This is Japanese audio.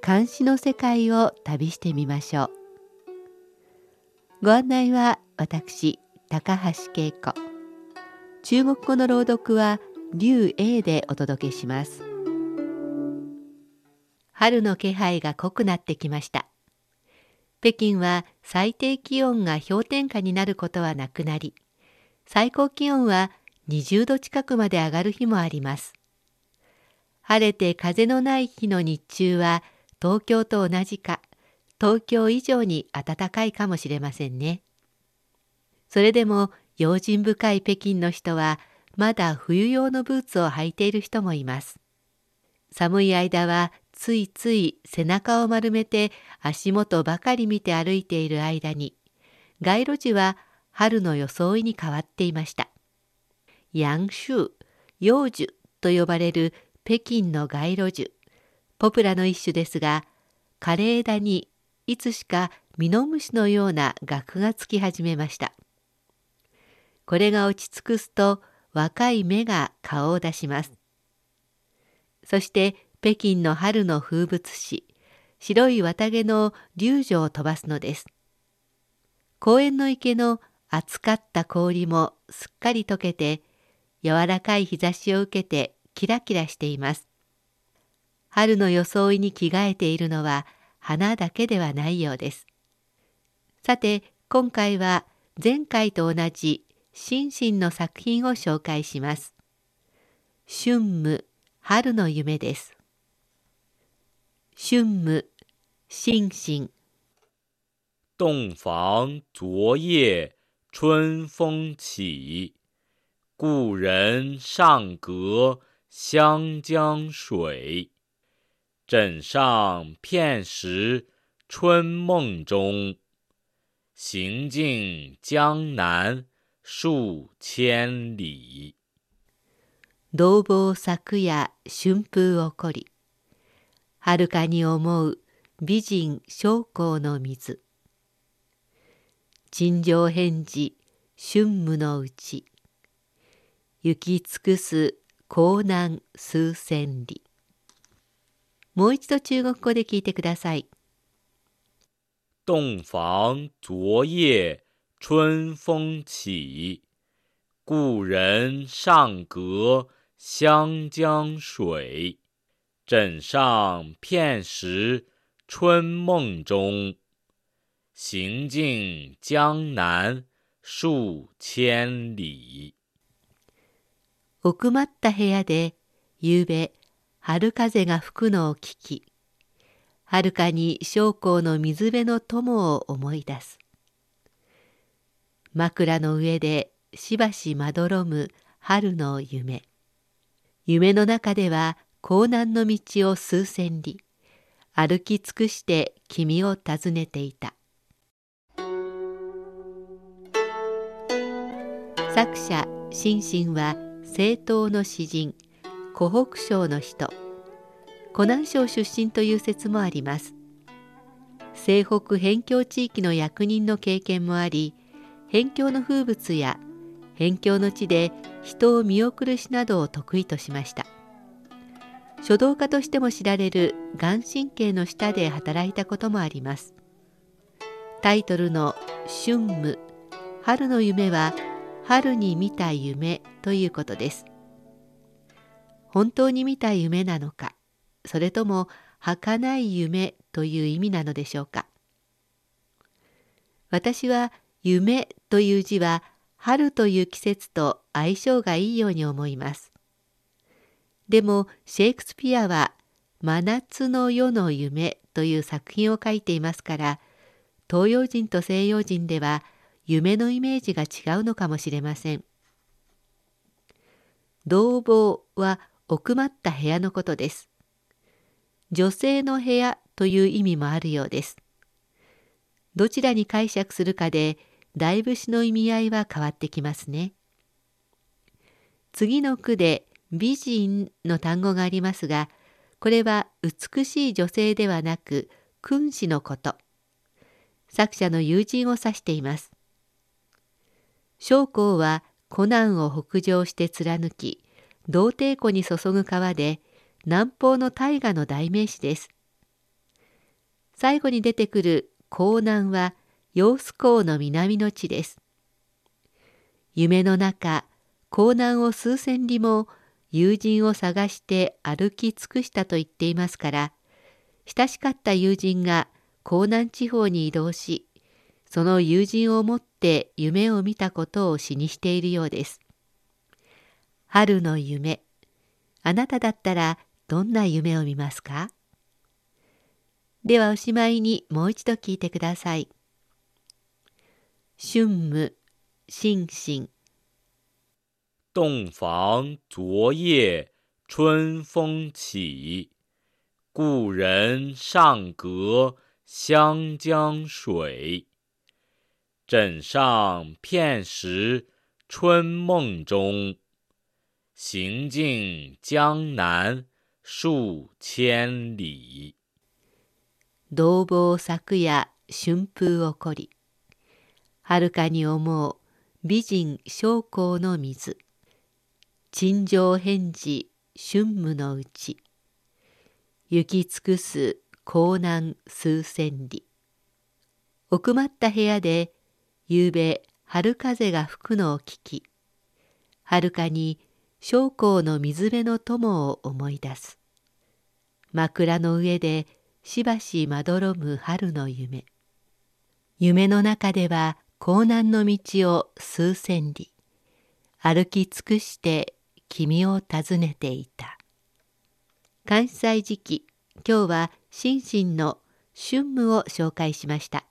漢詩の世界を旅してみましょう。ご案内は私高橋恵子。中国語の朗読は劉英でお届けします。春の気配が濃くなってきました。北京は最低気温が氷点下になることはなくなり最高気温は20度近くまで上がる日もあります。晴れて風のない日の日中は東京と同じか東京以上に暖かいかもしれませんね。それでも用心深い北京の人はまだ冬用のブーツを履いている人もいます。寒い間はついつい背中を丸めて足元ばかり見て歩いている間に街路樹は春の装いに変わっていました。ヤンシュー、幼樹と呼ばれる北京の街路樹、ポプラの一種ですが、枯れ枝にいつしかミノムシのような額がつき始めました。これが落ち着くすと若い芽が顔を出します。そして北京の春の風物詩、白い綿毛の流女を飛ばすのです。公園の池の厚かった氷もすっかり溶けて、柔らかい日差しを受けてキラキラしています。春の装いに着替えているのは花だけではないようです。さて、今回は前回と同じ心身の作品を紹介します。春夢、春の夢です。春母星星。洞房昨夜春风起，故人尚隔湘江水。枕上片时春梦中，行尽江南数千里。道房昨夜春風起こり。はるかに思う美人将校の水陳情返事春夢のうち行き尽くす江南数千里もう一度中国語で聞いてください。洞房昨夜春风起，故人尚隔湘江水。枕上片时春梦中，行尽江南数千里。奥まった部屋で夕べ春風が吹くのを聞き、はるかに将校の水辺の友を思い出す。枕の上でしばしまどろむ春の夢。夢の中では江南の道を数千里歩き尽くして君を訪ねていた作者心身は政党の詩人湖北省の人。湖南省出身という説もあります。西北辺境地域の役人の経験もあり辺境の風物や辺境の地で人を見送る詩などを得意としました。書道家としても知られる眼神経の下で働いたこともあります。タイトルの「春夢」春の夢は春に見た夢ということです。本当に見た夢なのかそれとも儚い夢という意味なのでしょうか私は夢という字は春という季節と相性がいいように思いますでもシェイクスピアは「真夏の夜の夢」という作品を書いていますから東洋人と西洋人では夢のイメージが違うのかもしれません。同房は奥まった部屋のことです。女性の部屋という意味もあるようです。どちらに解釈するかでだいぶ詩の意味合いは変わってきますね。次の句で美人の単語がありますが、これは美しい女性ではなく君子のこと。作者の友人を指しています。将校は湖南を北上して貫き、道帝湖に注ぐ川で南方の大河の代名詞です。最後に出てくる江南は揚子江の南の地です。夢の中、江南を数千里も友人を探して歩き尽くしたと言っていますから、親しかった友人が江南地方に移動し、その友人をもって夢を見たことを詩にしているようです。春の夢。あなただったらどんな夢を見ますか？ではおしまいにもう一度聞いてください。春夢、心身。洞房昨夜春风起，故人尚隔湘江水。枕上片时春梦中。行尽江南数千里。同房昨夜春風起こり。遥かに思う美人将校の水。陳情返事春夢のうち。行き尽くす江南数千里。奥まった部屋で、夕べ春風が吹くのを聞き、遥かに将校の水辺の友を思い出す。枕の上でしばしまどろむ春の夢。夢の中では江南の道を数千里、歩き尽くして君を訪ねていた。関西時期、今日は心身の春夢を紹介しました。